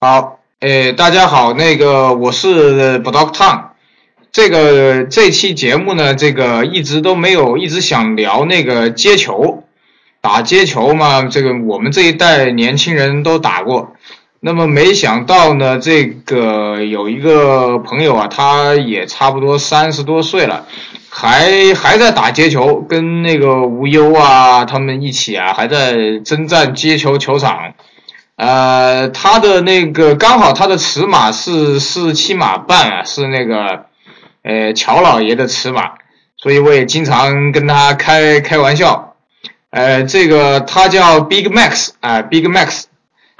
好，诶，大家好，那个我是 b l o c k Tom，这个这期节目呢，这个一直都没有，一直想聊那个接球，打接球嘛，这个我们这一代年轻人都打过，那么没想到呢，这个有一个朋友啊，他也差不多三十多岁了。还还在打接球，跟那个无忧啊他们一起啊，还在征战接球球场。呃，他的那个刚好他的尺码是四七码半啊，是那个呃乔老爷的尺码，所以我也经常跟他开开玩笑。呃，这个他叫 Big Max 啊，Big Max，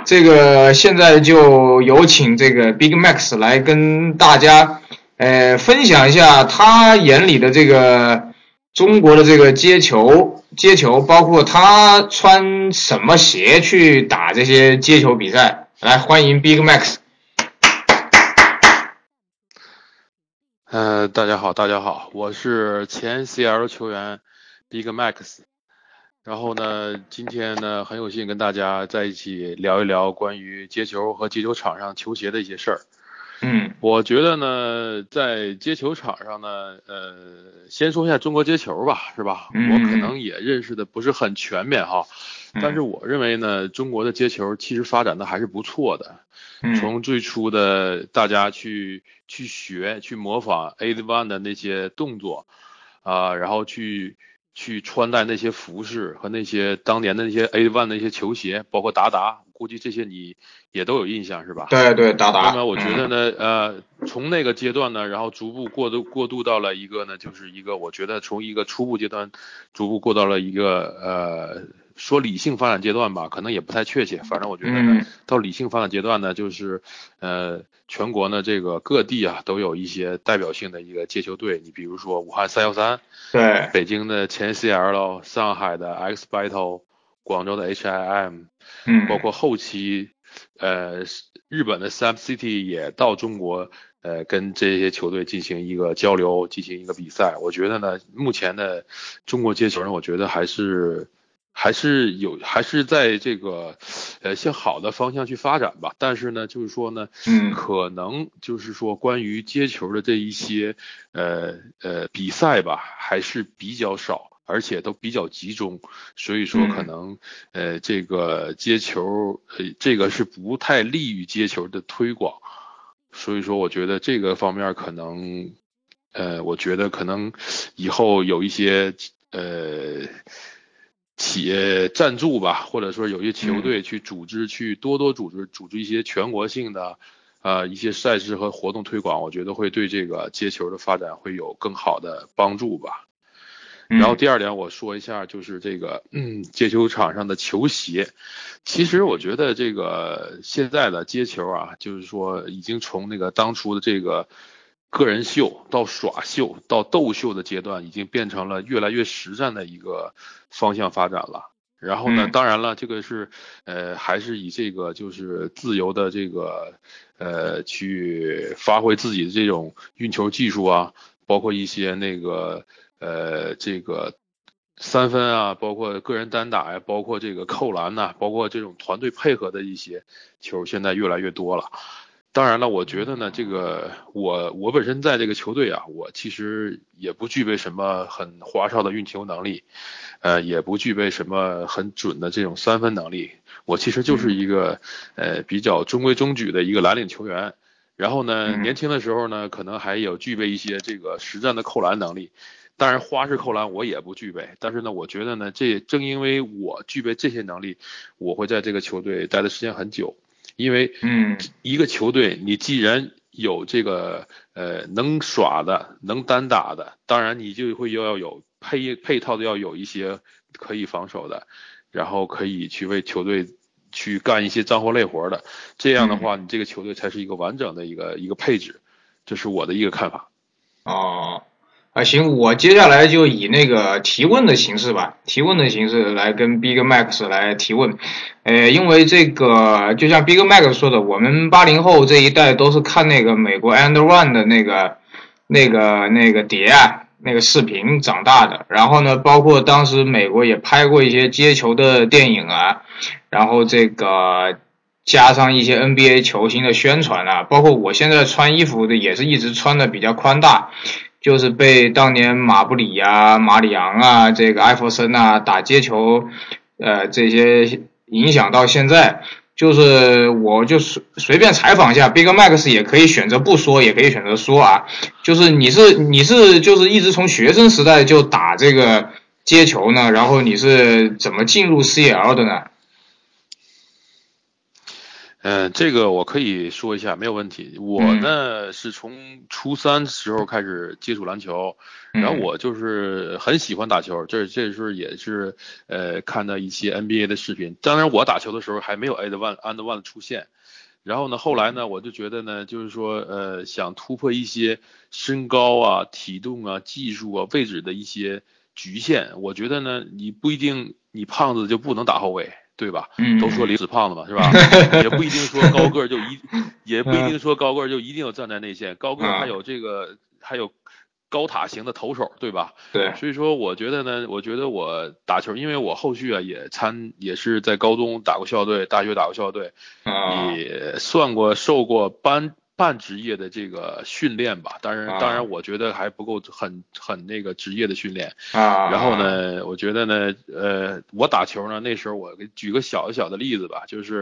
这个现在就有请这个 Big Max 来跟大家。呃，分享一下他眼里的这个中国的这个街球，接球包括他穿什么鞋去打这些接球比赛。来，欢迎 Big Max。呃，大家好，大家好，我是前 CL 球员 Big Max。然后呢，今天呢，很有幸跟大家在一起聊一聊关于接球和接球场上球鞋的一些事儿。嗯，我觉得呢，在接球场上呢，呃，先说一下中国接球吧，是吧？嗯。我可能也认识的不是很全面哈，但是我认为呢，中国的接球其实发展的还是不错的。嗯。从最初的大家去去学、去模仿 A One 的那些动作啊，然后去去穿戴那些服饰和那些当年的那些 A One 的一些球鞋，包括达达。估计这些你也都有印象是吧？对对，达达。那么我觉得呢，呃，从那个阶段呢，然后逐步过渡过渡到了一个呢，就是一个我觉得从一个初步阶段，逐步过到了一个呃，说理性发展阶段吧，可能也不太确切。反正我觉得呢，到理性发展阶段呢，就是呃，全国呢这个各地啊都有一些代表性的一个接球队。你比如说武汉三幺三，对，北京的前 CL，上海的 X Battle。广州的 H I M，嗯，包括后期，呃，日本的 Sam City 也到中国，呃，跟这些球队进行一个交流，进行一个比赛。我觉得呢，目前的中国接球人，我觉得还是还是有，还是在这个呃向好的方向去发展吧。但是呢，就是说呢，嗯，可能就是说关于接球的这一些呃呃比赛吧，还是比较少。而且都比较集中，所以说可能呃这个接球呃这个是不太利于接球的推广，所以说我觉得这个方面可能呃我觉得可能以后有一些呃企业赞助吧，或者说有些球队去组织去多多组织组织一些全国性的啊一些赛事和活动推广，我觉得会对这个接球的发展会有更好的帮助吧。然后第二点，我说一下，就是这个嗯，接球场上的球鞋。其实我觉得这个现在的接球啊，就是说已经从那个当初的这个个人秀到耍秀到斗秀的阶段，已经变成了越来越实战的一个方向发展了。然后呢，当然了，这个是呃，还是以这个就是自由的这个呃去发挥自己的这种运球技术啊，包括一些那个。呃，这个三分啊，包括个人单打呀，包括这个扣篮呐，包括这种团队配合的一些球，现在越来越多了。当然了，我觉得呢，这个我我本身在这个球队啊，我其实也不具备什么很花哨的运球能力，呃，也不具备什么很准的这种三分能力。我其实就是一个呃比较中规中矩的一个蓝领球员。然后呢，年轻的时候呢，可能还有具备一些这个实战的扣篮能力。当然，花式扣篮我也不具备，但是呢，我觉得呢，这正因为我具备这些能力，我会在这个球队待的时间很久。因为，嗯，一个球队你既然有这个呃能耍的、能单打的，当然你就会要有配配套的，要有一些可以防守的，然后可以去为球队去干一些脏活累活的。这样的话，你这个球队才是一个完整的一个一个配置，这是我的一个看法。哦。啊，行，我接下来就以那个提问的形式吧，提问的形式来跟 Big Max 来提问。呃，因为这个就像 Big Max 说的，我们八零后这一代都是看那个美国 And One 的那个、那个、那个碟啊，那个视频长大的。然后呢，包括当时美国也拍过一些接球的电影啊，然后这个。加上一些 NBA 球星的宣传啊，包括我现在穿衣服的也是一直穿的比较宽大，就是被当年马布里啊、马里昂啊、这个艾弗森啊打街球，呃这些影响到现在。就是我就随随便采访一下，Big Max 也可以选择不说，也可以选择说啊。就是你是你是就是一直从学生时代就打这个接球呢，然后你是怎么进入 CL 的呢？嗯，这个我可以说一下，没有问题。我呢是从初三时候开始接触篮球，然后我就是很喜欢打球，这这时候也是呃看到一些 NBA 的视频。当然我打球的时候还没有 a d One and One 出现。然后呢，后来呢，我就觉得呢，就是说呃想突破一些身高啊、体重啊、技术啊、位置的一些局限。我觉得呢，你不一定你胖子就不能打后卫。对吧？都说李子胖子嘛，是吧？也不一定说高个就一，也不一定说高个就一定要站在内线，高个还有这个还有高塔型的投手，对吧？对。所以说，我觉得呢，我觉得我打球，因为我后续啊也参也是在高中打过校队，大学打过校队，也算过受过班。半职业的这个训练吧，当然，当然，我觉得还不够很很那个职业的训练。啊。然后呢，我觉得呢，呃，我打球呢，那时候我给举个小小的例子吧，就是，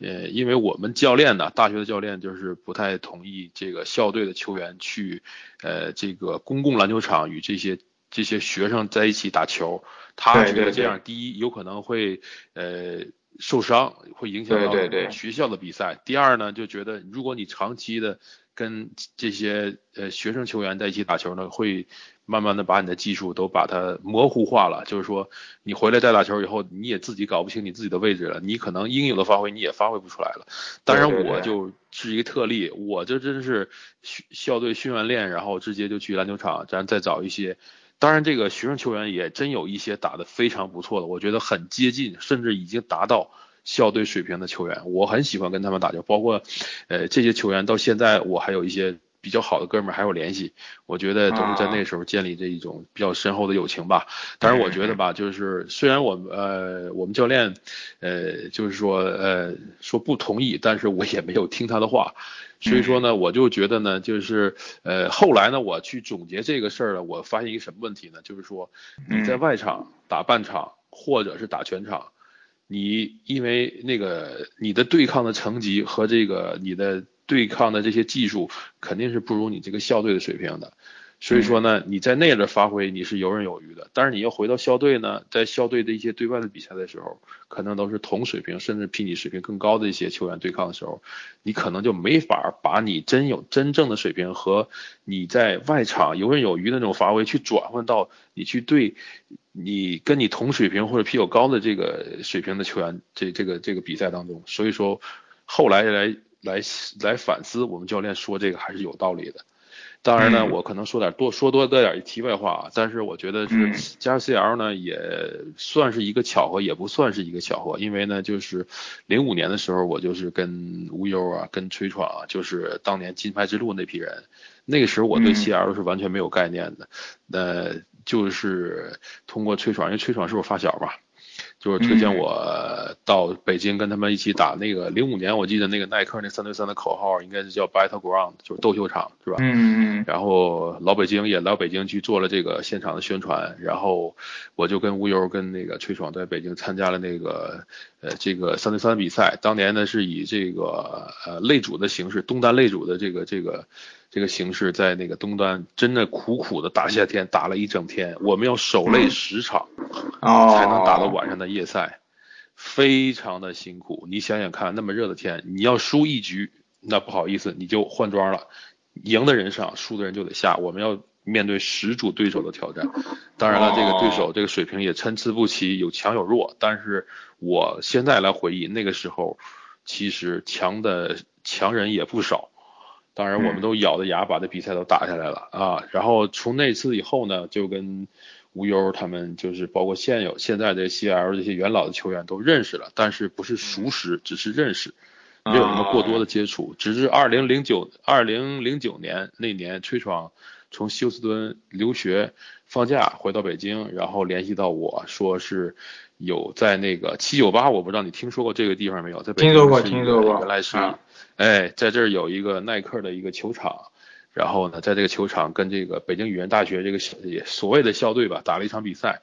呃，因为我们教练呢，大学的教练就是不太同意这个校队的球员去，呃，这个公共篮球场与这些这些学生在一起打球。他觉得这样，第一有可能会，呃。受伤会影响到学校的比赛。第二呢，就觉得如果你长期的跟这些呃学生球员在一起打球呢，会慢慢的把你的技术都把它模糊化了。就是说，你回来再打球以后，你也自己搞不清你自己的位置了，你可能应有的发挥你也发挥不出来了。当然，我就是一个特例，我这真是校队训完练，然后直接就去篮球场，咱再找一些。当然，这个学生球员也真有一些打得非常不错的，我觉得很接近，甚至已经达到校队水平的球员，我很喜欢跟他们打球。包括，呃，这些球员到现在我还有一些比较好的哥们儿还有联系，我觉得都是在那时候建立这一种比较深厚的友情吧。当然，我觉得吧，就是虽然我们呃我们教练呃就是说呃说不同意，但是我也没有听他的话。所以说呢，我就觉得呢，就是呃，后来呢，我去总结这个事儿了，我发现一个什么问题呢？就是说你在外场打半场或者是打全场，你因为那个你的对抗的成绩和这个你的对抗的这些技术肯定是不如你这个校队的水平的。所以说呢，你在那的发挥你是游刃有余的，但是你要回到校队呢，在校队的一些对外的比赛的时候，可能都是同水平甚至比你水平更高的一些球员对抗的时候，你可能就没法把你真有真正的水平和你在外场游刃有余的那种发挥去转换到你去对你跟你同水平或者比较高的这个水平的球员这这个这个比赛当中。所以说后来来来来反思，我们教练说这个还是有道理的。当然呢，我可能说点多说多的点题外话啊，但是我觉得是加入 CL 呢，也算是一个巧合，也不算是一个巧合，因为呢，就是零五年的时候，我就是跟无忧啊，跟崔闯啊，就是当年金牌之路那批人，那个时候我对 CL 是完全没有概念的，呃，就是通过崔闯，因为崔闯是我发小嘛。就是推荐我到北京跟他们一起打那个零五年，我记得那个耐克那三对三的口号应该是叫 Battle Ground，就是斗秀场，是吧？嗯嗯。然后老北京也到北京去做了这个现场的宣传，然后我就跟吴优跟那个崔爽在北京参加了那个呃这个三对三比赛。当年呢是以这个呃擂主的形式，东单擂主的这个这个。这个形势在那个东单真的苦苦的打夏天打了一整天，我们要守擂十场，才能打到晚上的夜赛，非常的辛苦。你想想看，那么热的天，你要输一局，那不好意思，你就换装了，赢的人上，输的人就得下。我们要面对十组对手的挑战，当然了，这个对手这个水平也参差不齐，有强有弱。但是我现在来回忆，那个时候其实强的强人也不少。当然，我们都咬着牙把这比赛都打下来了啊！然后从那次以后呢，就跟无忧他们，就是包括现有现在的 CL 这些元老的球员都认识了，但是不是熟识，只是认识，没有什么过多的接触。直至二零零九二零零九年那年，崔闯从休斯敦留学放假回到北京，然后联系到我说是有在那个七九八，我不知道你听说过这个地方没有？在北京听说过，听说过。原来是，哎，在这儿有一个耐克的一个球场，然后呢，在这个球场跟这个北京语言大学这个所谓的校队吧打了一场比赛。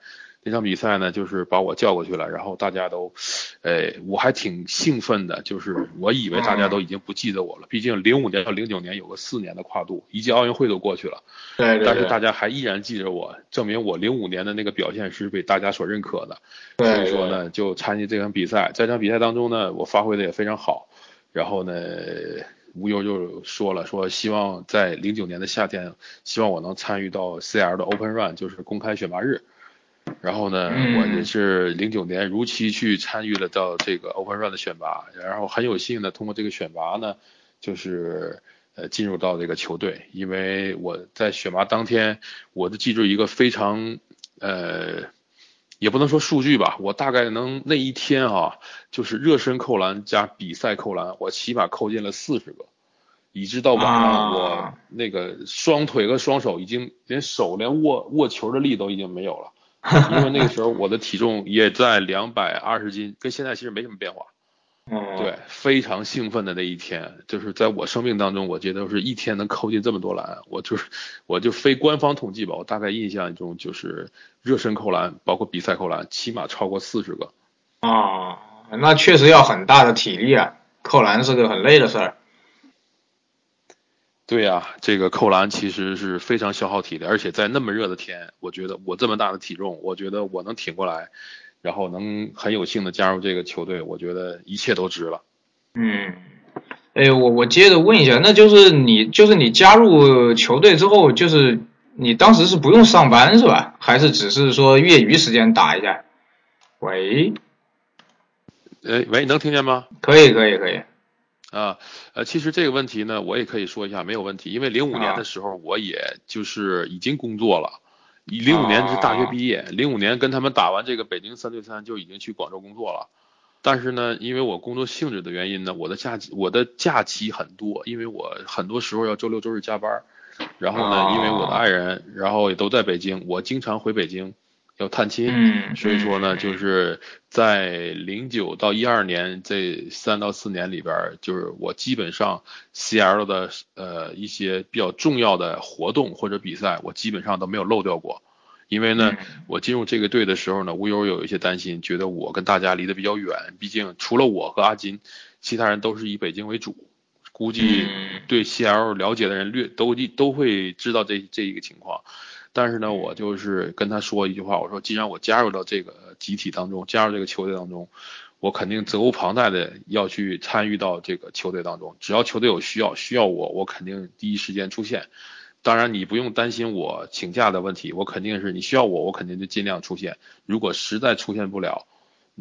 那场比赛呢，就是把我叫过去了，然后大家都，哎，我还挺兴奋的，就是我以为大家都已经不记得我了，毕竟零五年到零九年有个四年的跨度，一届奥运会都过去了，对，但是大家还依然记着我，证明我零五年的那个表现是被大家所认可的，所以说呢，就参与这场比赛，在这场比赛当中呢，我发挥的也非常好，然后呢，吴优就说了，说希望在零九年的夏天，希望我能参与到 CL 的 Open Run，就是公开选拔日。然后呢，我也是零九年如期去参与了到这个 Open Run 的选拔，然后很有幸的通过这个选拔呢，就是呃进入到这个球队。因为我在选拔当天，我就记住一个非常呃，也不能说数据吧，我大概能那一天哈，就是热身扣篮加比赛扣篮，我起码扣进了四十个，以致到晚上我那个双腿和双手已经连手连握握球的力都已经没有了。因为那个时候我的体重也在两百二十斤，跟现在其实没什么变化。嗯，对，非常兴奋的那一天，就是在我生命当中，我觉得是一天能扣进这么多篮，我就是，我就非官方统计吧，我大概印象中就是热身扣篮，包括比赛扣篮，起码超过四十个。啊，那确实要很大的体力啊，扣篮是个很累的事儿。对呀，这个扣篮其实是非常消耗体力，而且在那么热的天，我觉得我这么大的体重，我觉得我能挺过来，然后能很有幸的加入这个球队，我觉得一切都值了。嗯，哎，我我接着问一下，那就是你就是你加入球队之后，就是你当时是不用上班是吧？还是只是说业余时间打一下？喂，哎喂，能听见吗？可以可以可以。啊，呃，其实这个问题呢，我也可以说一下，没有问题，因为零五年的时候，我也就是已经工作了，零五年是大学毕业，零五年跟他们打完这个北京三对三，就已经去广州工作了。但是呢，因为我工作性质的原因呢，我的假期我的假期很多，因为我很多时候要周六周日加班，然后呢，因为我的爱人，然后也都在北京，我经常回北京。要探亲，所以说呢，就是在零九到一二年这三到四年里边，就是我基本上 CL 的呃一些比较重要的活动或者比赛，我基本上都没有漏掉过。因为呢，我进入这个队的时候呢，无忧有一些担心，觉得我跟大家离得比较远，毕竟除了我和阿金，其他人都是以北京为主。估计对 CL 了解的人略都都会知道这这一个情况。但是呢，我就是跟他说一句话，我说既然我加入到这个集体当中，加入这个球队当中，我肯定责无旁贷的要去参与到这个球队当中。只要球队有需要，需要我，我肯定第一时间出现。当然，你不用担心我请假的问题，我肯定是你需要我，我肯定就尽量出现。如果实在出现不了，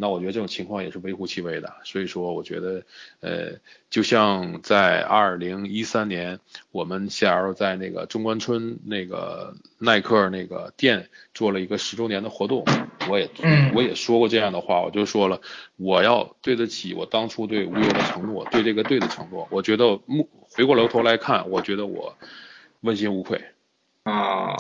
那我觉得这种情况也是微乎其微的，所以说我觉得，呃，就像在二零一三年，我们 CL 在那个中关村那个耐克那个店做了一个十周年的活动，我也我也说过这样的话，我就说了，我要对得起我当初对无忧的承诺，对这个队的承诺，我觉得目回过头来看，我觉得我问心无愧。啊。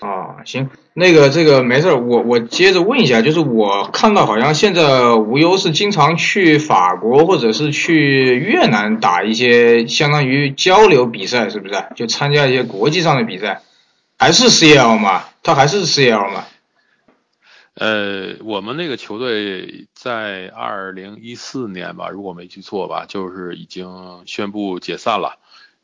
啊，行，那个这个没事儿，我我接着问一下，就是我看到好像现在无忧是经常去法国或者是去越南打一些相当于交流比赛，是不是？就参加一些国际上的比赛，还是 CL 吗？他还是 CL 吗？呃，我们那个球队在二零一四年吧，如果没记错吧，就是已经宣布解散了。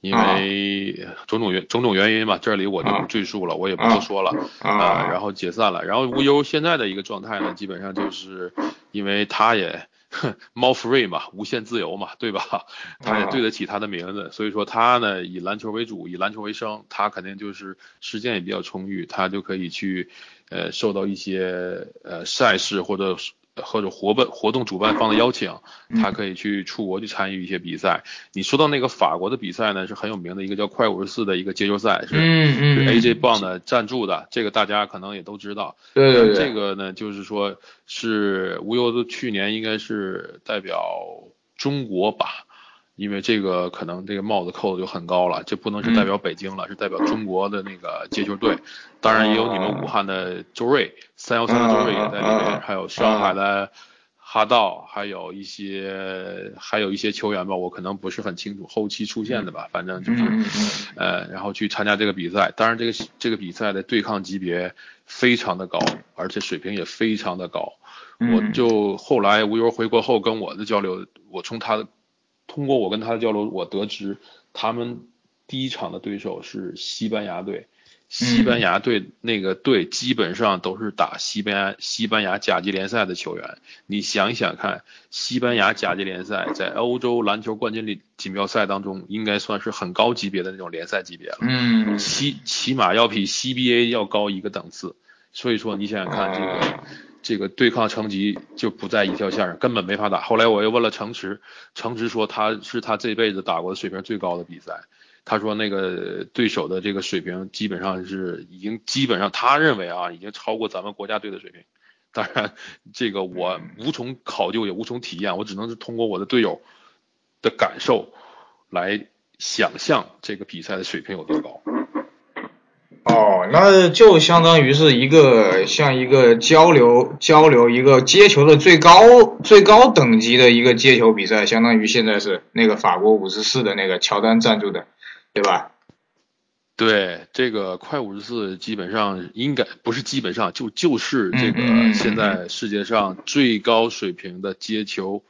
因为种种原种种原因吧，这里我就不赘述了，我也不多说了啊。然后解散了，然后无忧现在的一个状态呢，基本上就是因为他也 猫 free 嘛，无限自由嘛，对吧？他也对得起他的名字，所以说他呢以篮球为主，以篮球为生，他肯定就是时间也比较充裕，他就可以去呃受到一些呃赛事或者。或者活办活动主办方的邀请，他可以去出国去参与一些比赛。你说到那个法国的比赛呢，是很有名的一个叫快五十四的一个街球赛，是是 AJ 棒的赞助的，这个大家可能也都知道。对对对。这个呢，就是说是无忧的去年应该是代表中国吧，因为这个可能这个帽子扣的就很高了，这不能是代表北京了，是代表中国的那个街球队。当然也有你们武汉的周瑞，三幺三的周瑞也在里面，还有上海的哈道，还有一些还有一些球员吧，我可能不是很清楚，后期出现的吧，反正就是呃，然后去参加这个比赛。当然这个这个比赛的对抗级别非常的高，而且水平也非常的高。我就后来吴优回国后跟我的交流，我从他的。通过我跟他的交流，我得知他们第一场的对手是西班牙队。西班牙队那个队基本上都是打西班牙西班牙甲级联赛的球员。你想一想看，西班牙甲级联赛在欧洲篮球冠军锦标赛当中，应该算是很高级别的那种联赛级别了。嗯，起起码要比 CBA 要高一个档次。所以说，你想想看这个。这个对抗成绩就不在一条线上，根本没法打。后来我又问了程驰，程驰说他是他这辈子打过的水平最高的比赛。他说那个对手的这个水平基本上是已经基本上他认为啊已经超过咱们国家队的水平。当然这个我无从考究也无从体验，我只能是通过我的队友的感受来想象这个比赛的水平有多高。哦，那就相当于是一个像一个交流交流一个接球的最高最高等级的一个接球比赛，相当于现在是那个法国五十四的那个乔丹赞助的，对吧？对，这个快五十四基本上应该不是基本上就就是这个现在世界上最高水平的接球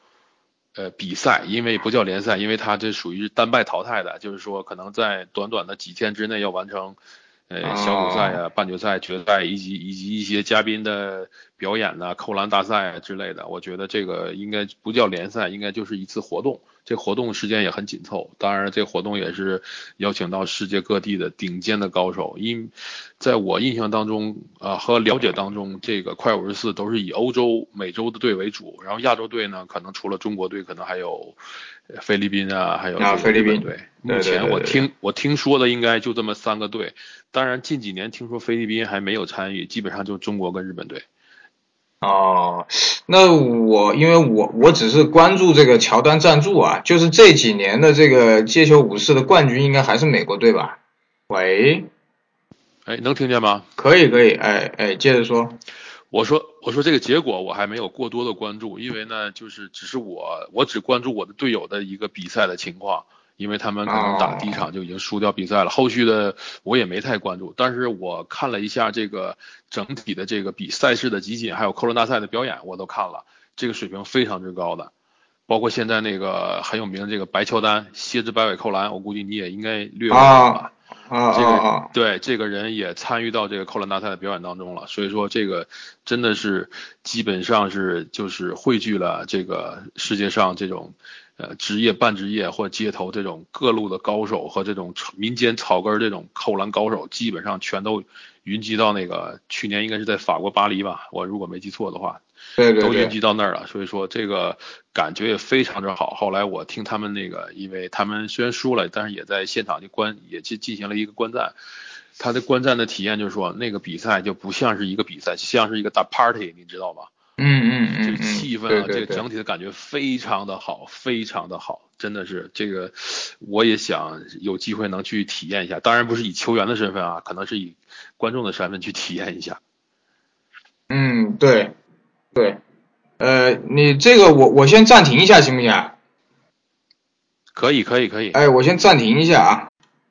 呃比赛，因为不叫联赛，因为它这属于单败淘汰的，就是说可能在短短的几天之内要完成。呃，小组赛啊，半决赛、决赛，以及以及一些嘉宾的表演呐，扣篮大赛啊之类的，我觉得这个应该不叫联赛，应该就是一次活动。这活动时间也很紧凑，当然这活动也是邀请到世界各地的顶尖的高手。因在我印象当中啊和了解当中，这个快五十四都是以欧洲、美洲的队为主，然后亚洲队呢，可能除了中国队，可能还有菲律宾啊，还有菲律宾队。目前我听我听说的应该就这么三个队。当然近几年听说菲律宾还没有参与，基本上就中国跟日本队。哦，那我因为我我只是关注这个乔丹赞助啊，就是这几年的这个街球武士的冠军应该还是美国队吧？喂，哎，能听见吗？可以可以，哎哎，接着说。我说我说这个结果我还没有过多的关注，因为呢就是只是我我只关注我的队友的一个比赛的情况。因为他们可能打第一场就已经输掉比赛了，后续的我也没太关注。但是我看了一下这个整体的这个比赛事的集锦，还有扣篮大赛的表演，我都看了，这个水平非常之高的。包括现在那个很有名的这个白乔丹蝎子摆尾扣篮，我估计你也应该略有吧。啊这个对这个人也参与到这个扣篮大赛的表演当中了，所以说这个真的是基本上是就是汇聚了这个世界上这种。呃，职业、半职业或街头这种各路的高手和这种民间草根这种扣篮高手，基本上全都云集到那个去年应该是在法国巴黎吧，我如果没记错的话，对对对，都云集到那儿了。所以说这个感觉也非常之好。后来我听他们那个，因为他们虽然输了，但是也在现场就观也进进行了一个观战。他的观战的体验就是说，那个比赛就不像是一个比赛，像是一个大 party，你知道吧？嗯嗯嗯，这个气氛啊，这个整体的感觉非常的好，非常的好，真的是这个，我也想有机会能去体验一下。当然不是以球员的身份啊，可能是以观众的身份去体验一下。嗯，对，对，呃，你这个我我先暂停一下行不行？可以可以可以。哎，我先暂停一下啊。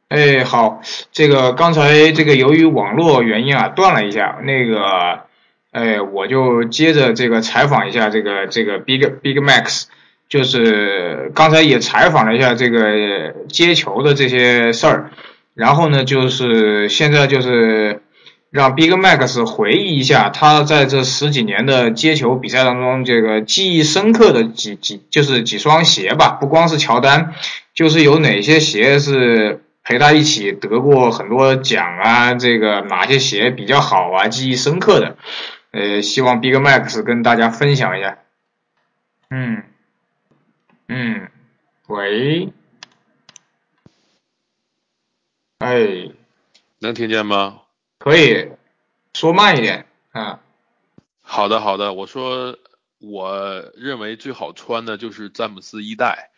哎，好，这个刚才这个由于网络原因啊断了一下，那个。哎，我就接着这个采访一下这个这个 Big Big Max，就是刚才也采访了一下这个接球的这些事儿，然后呢，就是现在就是让 Big Max 回忆一下他在这十几年的接球比赛当中，这个记忆深刻的几几就是几双鞋吧，不光是乔丹，就是有哪些鞋是陪他一起得过很多奖啊，这个哪些鞋比较好啊，记忆深刻的。呃，希望 Big Max 跟大家分享一下。嗯，嗯，喂，哎，能听见吗？可以，说慢一点啊。好的，好的。我说，我认为最好穿的就是詹姆斯一代，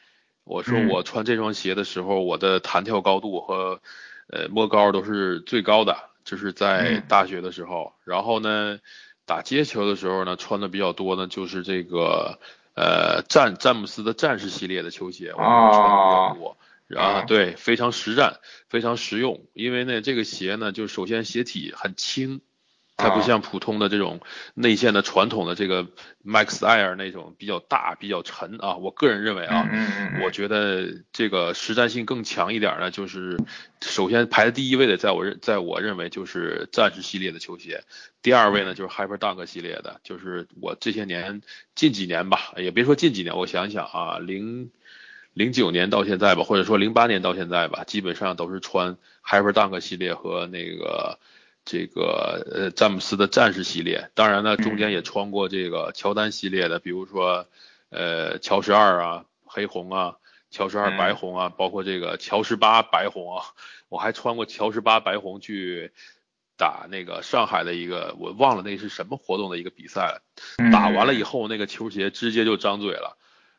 我说我穿这双鞋的时候，我的弹跳高度和呃摸高都是最高的，就是在大学的时候。然后呢，打街球的时候呢，穿的比较多呢，就是这个呃战詹姆斯的战士系列的球鞋，我穿的比较多。啊，对，非常实战，非常实用。因为呢，这个鞋呢，就首先鞋体很轻，它不像普通的这种内线的传统的这个 Max Air 那种比较大、比较沉啊。我个人认为啊，我觉得这个实战性更强一点呢，就是首先排在第一位的，在我认，在我认为就是战士系列的球鞋。第二位呢，就是 Hyper Dunk 系列的，就是我这些年近几年吧，也别说近几年，我想想啊，零。零九年到现在吧，或者说零八年到现在吧，基本上都是穿 Hyper Dunk 系列和那个这个呃詹姆斯的战士系列。当然呢，中间也穿过这个乔丹系列的，比如说呃乔十二啊黑红啊，乔十二白红啊，包括这个乔十八白红啊。我还穿过乔十八白红去打那个上海的一个我忘了那是什么活动的一个比赛了。打完了以后，那个球鞋直接就张嘴了。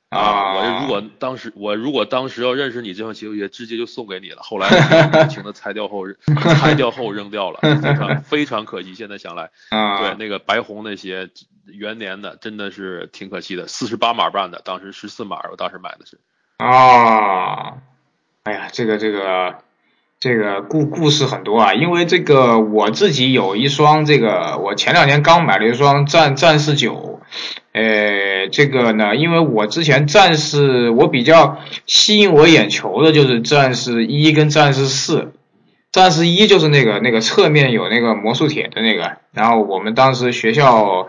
啊！我如果当时我如果当时要认识你这双球鞋，直接就送给你了。后来无情的拆掉后，拆掉后扔掉了，非常非常可惜。现在想来，啊对那个白红那些元年的，真的是挺可惜的。四十八码半的，当时十四码，我当时买的是。啊！哎呀，这个这个这个故故事很多啊，因为这个我自己有一双这个，我前两年刚买了一双战战士九。呃，这个呢，因为我之前战士，我比较吸引我眼球的就是战士一跟战士四。战士一就是那个那个侧面有那个魔术铁的那个，然后我们当时学校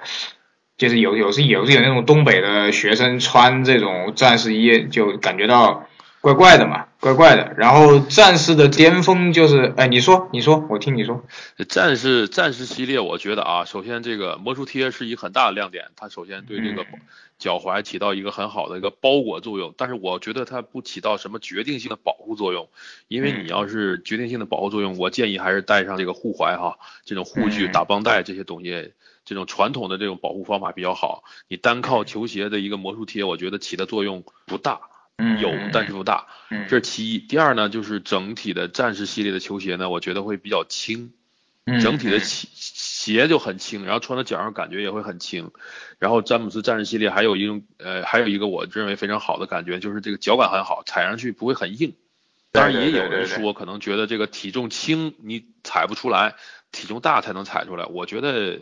就是有有时有时有那种东北的学生穿这种战士一，就感觉到怪怪的嘛。怪怪的，然后战士的巅峰就是，哎，你说，你说，我听你说。战士战士系列，我觉得啊，首先这个魔术贴是一个很大的亮点，它首先对这个脚踝起到一个很好的一个包裹作用，但是我觉得它不起到什么决定性的保护作用，因为你要是决定性的保护作用，我建议还是带上这个护踝哈，这种护具、打绷带这些东西，这种传统的这种保护方法比较好。你单靠球鞋的一个魔术贴，我觉得起的作用不大。有，但是不大。这是其一。第二呢，就是整体的战士系列的球鞋呢，我觉得会比较轻。整体的鞋鞋就很轻，然后穿在脚上感觉也会很轻。然后詹姆斯战士系列还有一种，呃，还有一个我认为非常好的感觉，就是这个脚感很好，踩上去不会很硬。当然也有人说，可能觉得这个体重轻你踩不出来，体重大才能踩出来。我觉得，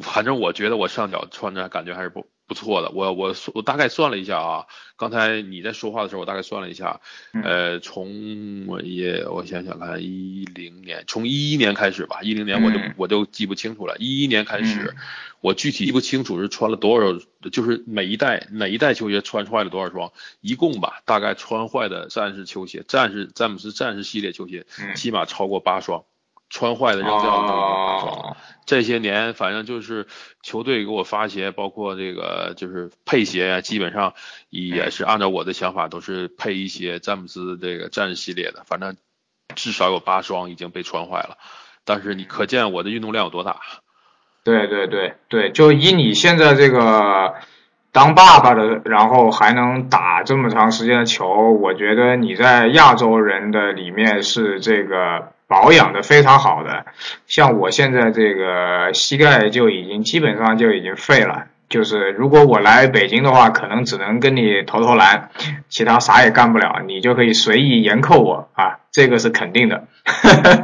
反正我觉得我上脚穿着感觉还是不。不错的，我我我大概算了一下啊，刚才你在说话的时候，我大概算了一下，呃，从我也我想想看，一零年，从一一年开始吧，一零年我就我就记不清楚了，一一年开始，我具体记不清楚是穿了多少，就是每一代哪一代球鞋穿坏了多少双，一共吧，大概穿坏的战士球鞋，战士詹姆斯战士系列球鞋，起码超过八双。穿坏的扔掉的，这些年反正就是球队给我发鞋，包括这个就是配鞋啊，基本上也是按照我的想法，都是配一些詹姆斯这个战士系列的，反正至少有八双已经被穿坏了。但是你可见我的运动量有多大？对对对对，就以你现在这个当爸爸的，然后还能打这么长时间的球，我觉得你在亚洲人的里面是这个。保养的非常好的，像我现在这个膝盖就已经基本上就已经废了。就是如果我来北京的话，可能只能跟你投投篮，其他啥也干不了，你就可以随意严扣我啊，这个是肯定的。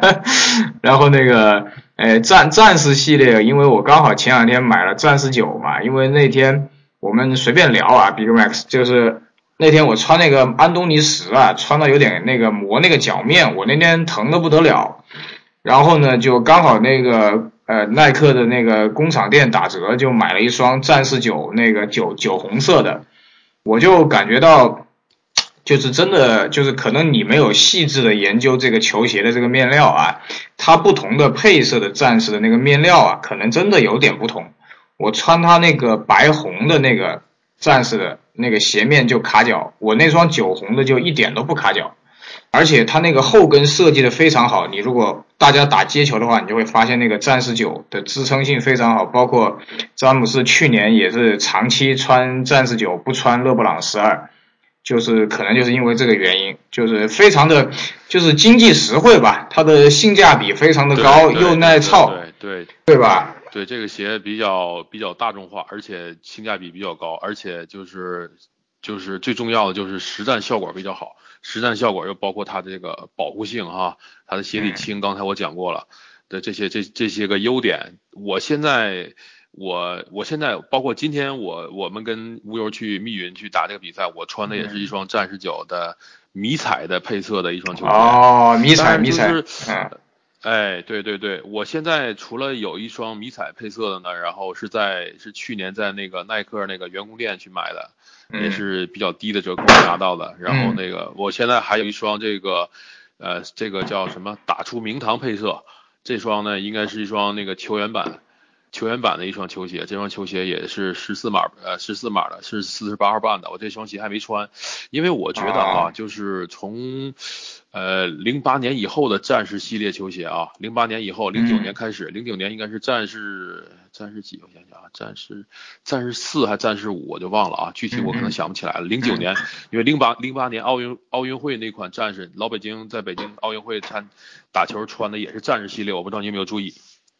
然后那个，呃，战战士系列，因为我刚好前两天买了战士九嘛，因为那天我们随便聊啊，Big Max 就是。那天我穿那个安东尼十啊，穿的有点那个磨那个脚面，我那天疼的不得了。然后呢，就刚好那个呃耐克的那个工厂店打折，就买了一双战士九那个酒酒红色的。我就感觉到，就是真的，就是可能你没有细致的研究这个球鞋的这个面料啊，它不同的配色的战士的那个面料啊，可能真的有点不同。我穿它那个白红的那个战士的。那个鞋面就卡脚，我那双酒红的就一点都不卡脚，而且它那个后跟设计的非常好。你如果大家打街球的话，你就会发现那个战士九的支撑性非常好。包括詹姆斯去年也是长期穿战士九，不穿勒布朗十二，就是可能就是因为这个原因，就是非常的，就是经济实惠吧，它的性价比非常的高，又耐操，对对对吧？对这个鞋比较比较大众化，而且性价比比较高，而且就是就是最重要的就是实战效果比较好，实战效果又包括它这个保护性哈，它的鞋底轻，刚才我讲过了的这些这这些个优点，我现在。我我现在包括今天我我们跟乌游去密云去打这个比赛，我穿的也是一双战士九的迷彩的配色的一双球鞋。哦，迷彩迷彩。嗯。哎，对对对，我现在除了有一双迷彩配色的呢，然后是在是去年在那个耐克那个员工店去买的，也是比较低的折扣拿到的。然后那个我现在还有一双这个呃这个叫什么打出名堂配色，这双呢应该是一双那个球员版。球员版的一双球鞋，这双球鞋也是十四码，呃，十四码的，是四十八号半的。我这双鞋还没穿，因为我觉得啊，就是从呃零八年以后的战士系列球鞋啊，零八年以后，零九年开始，零九年应该是战士战士几？我想想啊，战士战士四还战士五，我就忘了啊，具体我可能想不起来了。零九年，因为零八零八年奥运奥运会那款战士，老北京在北京奥运会参打球穿的也是战士系列，我不知道你有没有注意。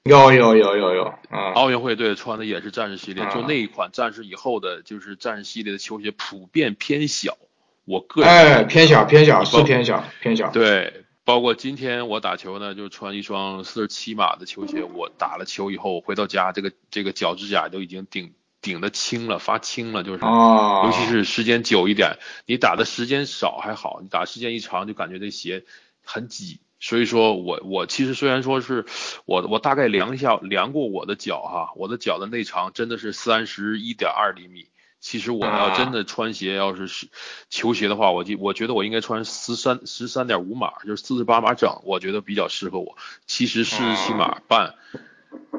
有有有有有，嗯，奥运会队穿的也是战士系列，就那一款战士以后的，就是战士系列的球鞋普遍偏小，我个人哎偏小偏小是偏小偏小，对，包括今天我打球呢，就穿一双四十七码的球鞋，我打了球以后回到家，这个这个脚趾甲都已经顶顶的青了，发青了，就是，尤其是时间久一点，你打的时间少还好，你打时间一长就感觉这鞋很挤。所以说我我其实虽然说是我我大概量一下量过我的脚哈，我的脚的内长真的是三十一点二厘米。其实我要真的穿鞋要是是球鞋的话，我就我觉得我应该穿十三十三点五码，就是四十八码整，我觉得比较适合我。其实四十七码半，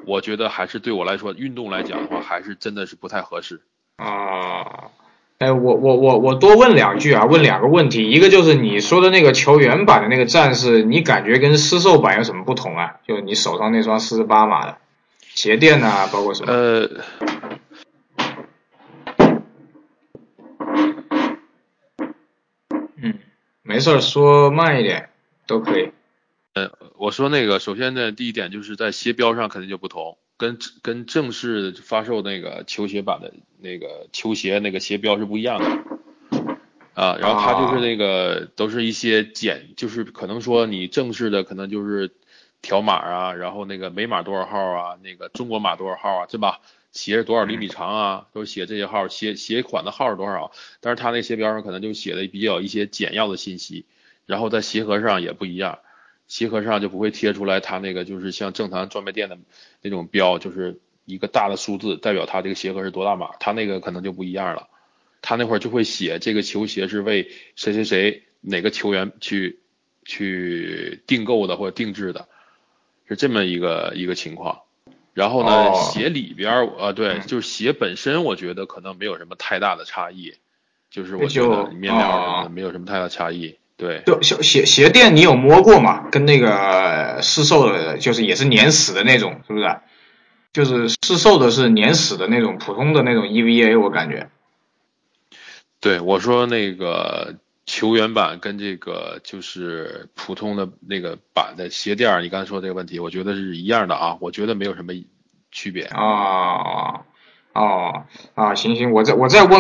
我觉得还是对我来说运动来讲的话，还是真的是不太合适。啊。哎，我我我我多问两句啊，问两个问题，一个就是你说的那个球员版的那个战士，你感觉跟私售版有什么不同啊？就你手上那双四十八码的鞋垫呐，包括什么？呃，嗯，没事儿，说慢一点都可以。呃，我说那个，首先呢，第一点就是在鞋标上肯定就不同。跟跟正式发售那个球鞋版的那个球鞋那个鞋标是不一样的啊，然后它就是那个都是一些简，就是可能说你正式的可能就是条码啊，然后那个美码多少号啊，那个中国码多少号啊，对吧？鞋是多少厘米长啊，都写这些号，鞋鞋款的号是多少，但是它那鞋标上可能就写的比较一些简要的信息，然后在鞋盒上也不一样。鞋盒上就不会贴出来，它那个就是像正常专卖店的那种标，就是一个大的数字，代表它这个鞋盒是多大码。它那个可能就不一样了，它那会儿就会写这个球鞋是为谁谁谁哪个球员去去订购的或者定制的，是这么一个一个情况。然后呢，鞋里边儿啊，对，就是鞋本身，我觉得可能没有什么太大的差异，就是我觉得面料什么的没有什么太大差异。对，就鞋鞋鞋垫你有摸过吗？跟那个市售的，就是也是粘死的那种，是不是？就是市售的是粘死的那种，普通的那种 EVA，我感觉。对，我说那个球员版跟这个就是普通的那个版的鞋垫，你刚才说这个问题，我觉得是一样的啊，我觉得没有什么区别。啊，哦，啊，行行，我再我再问。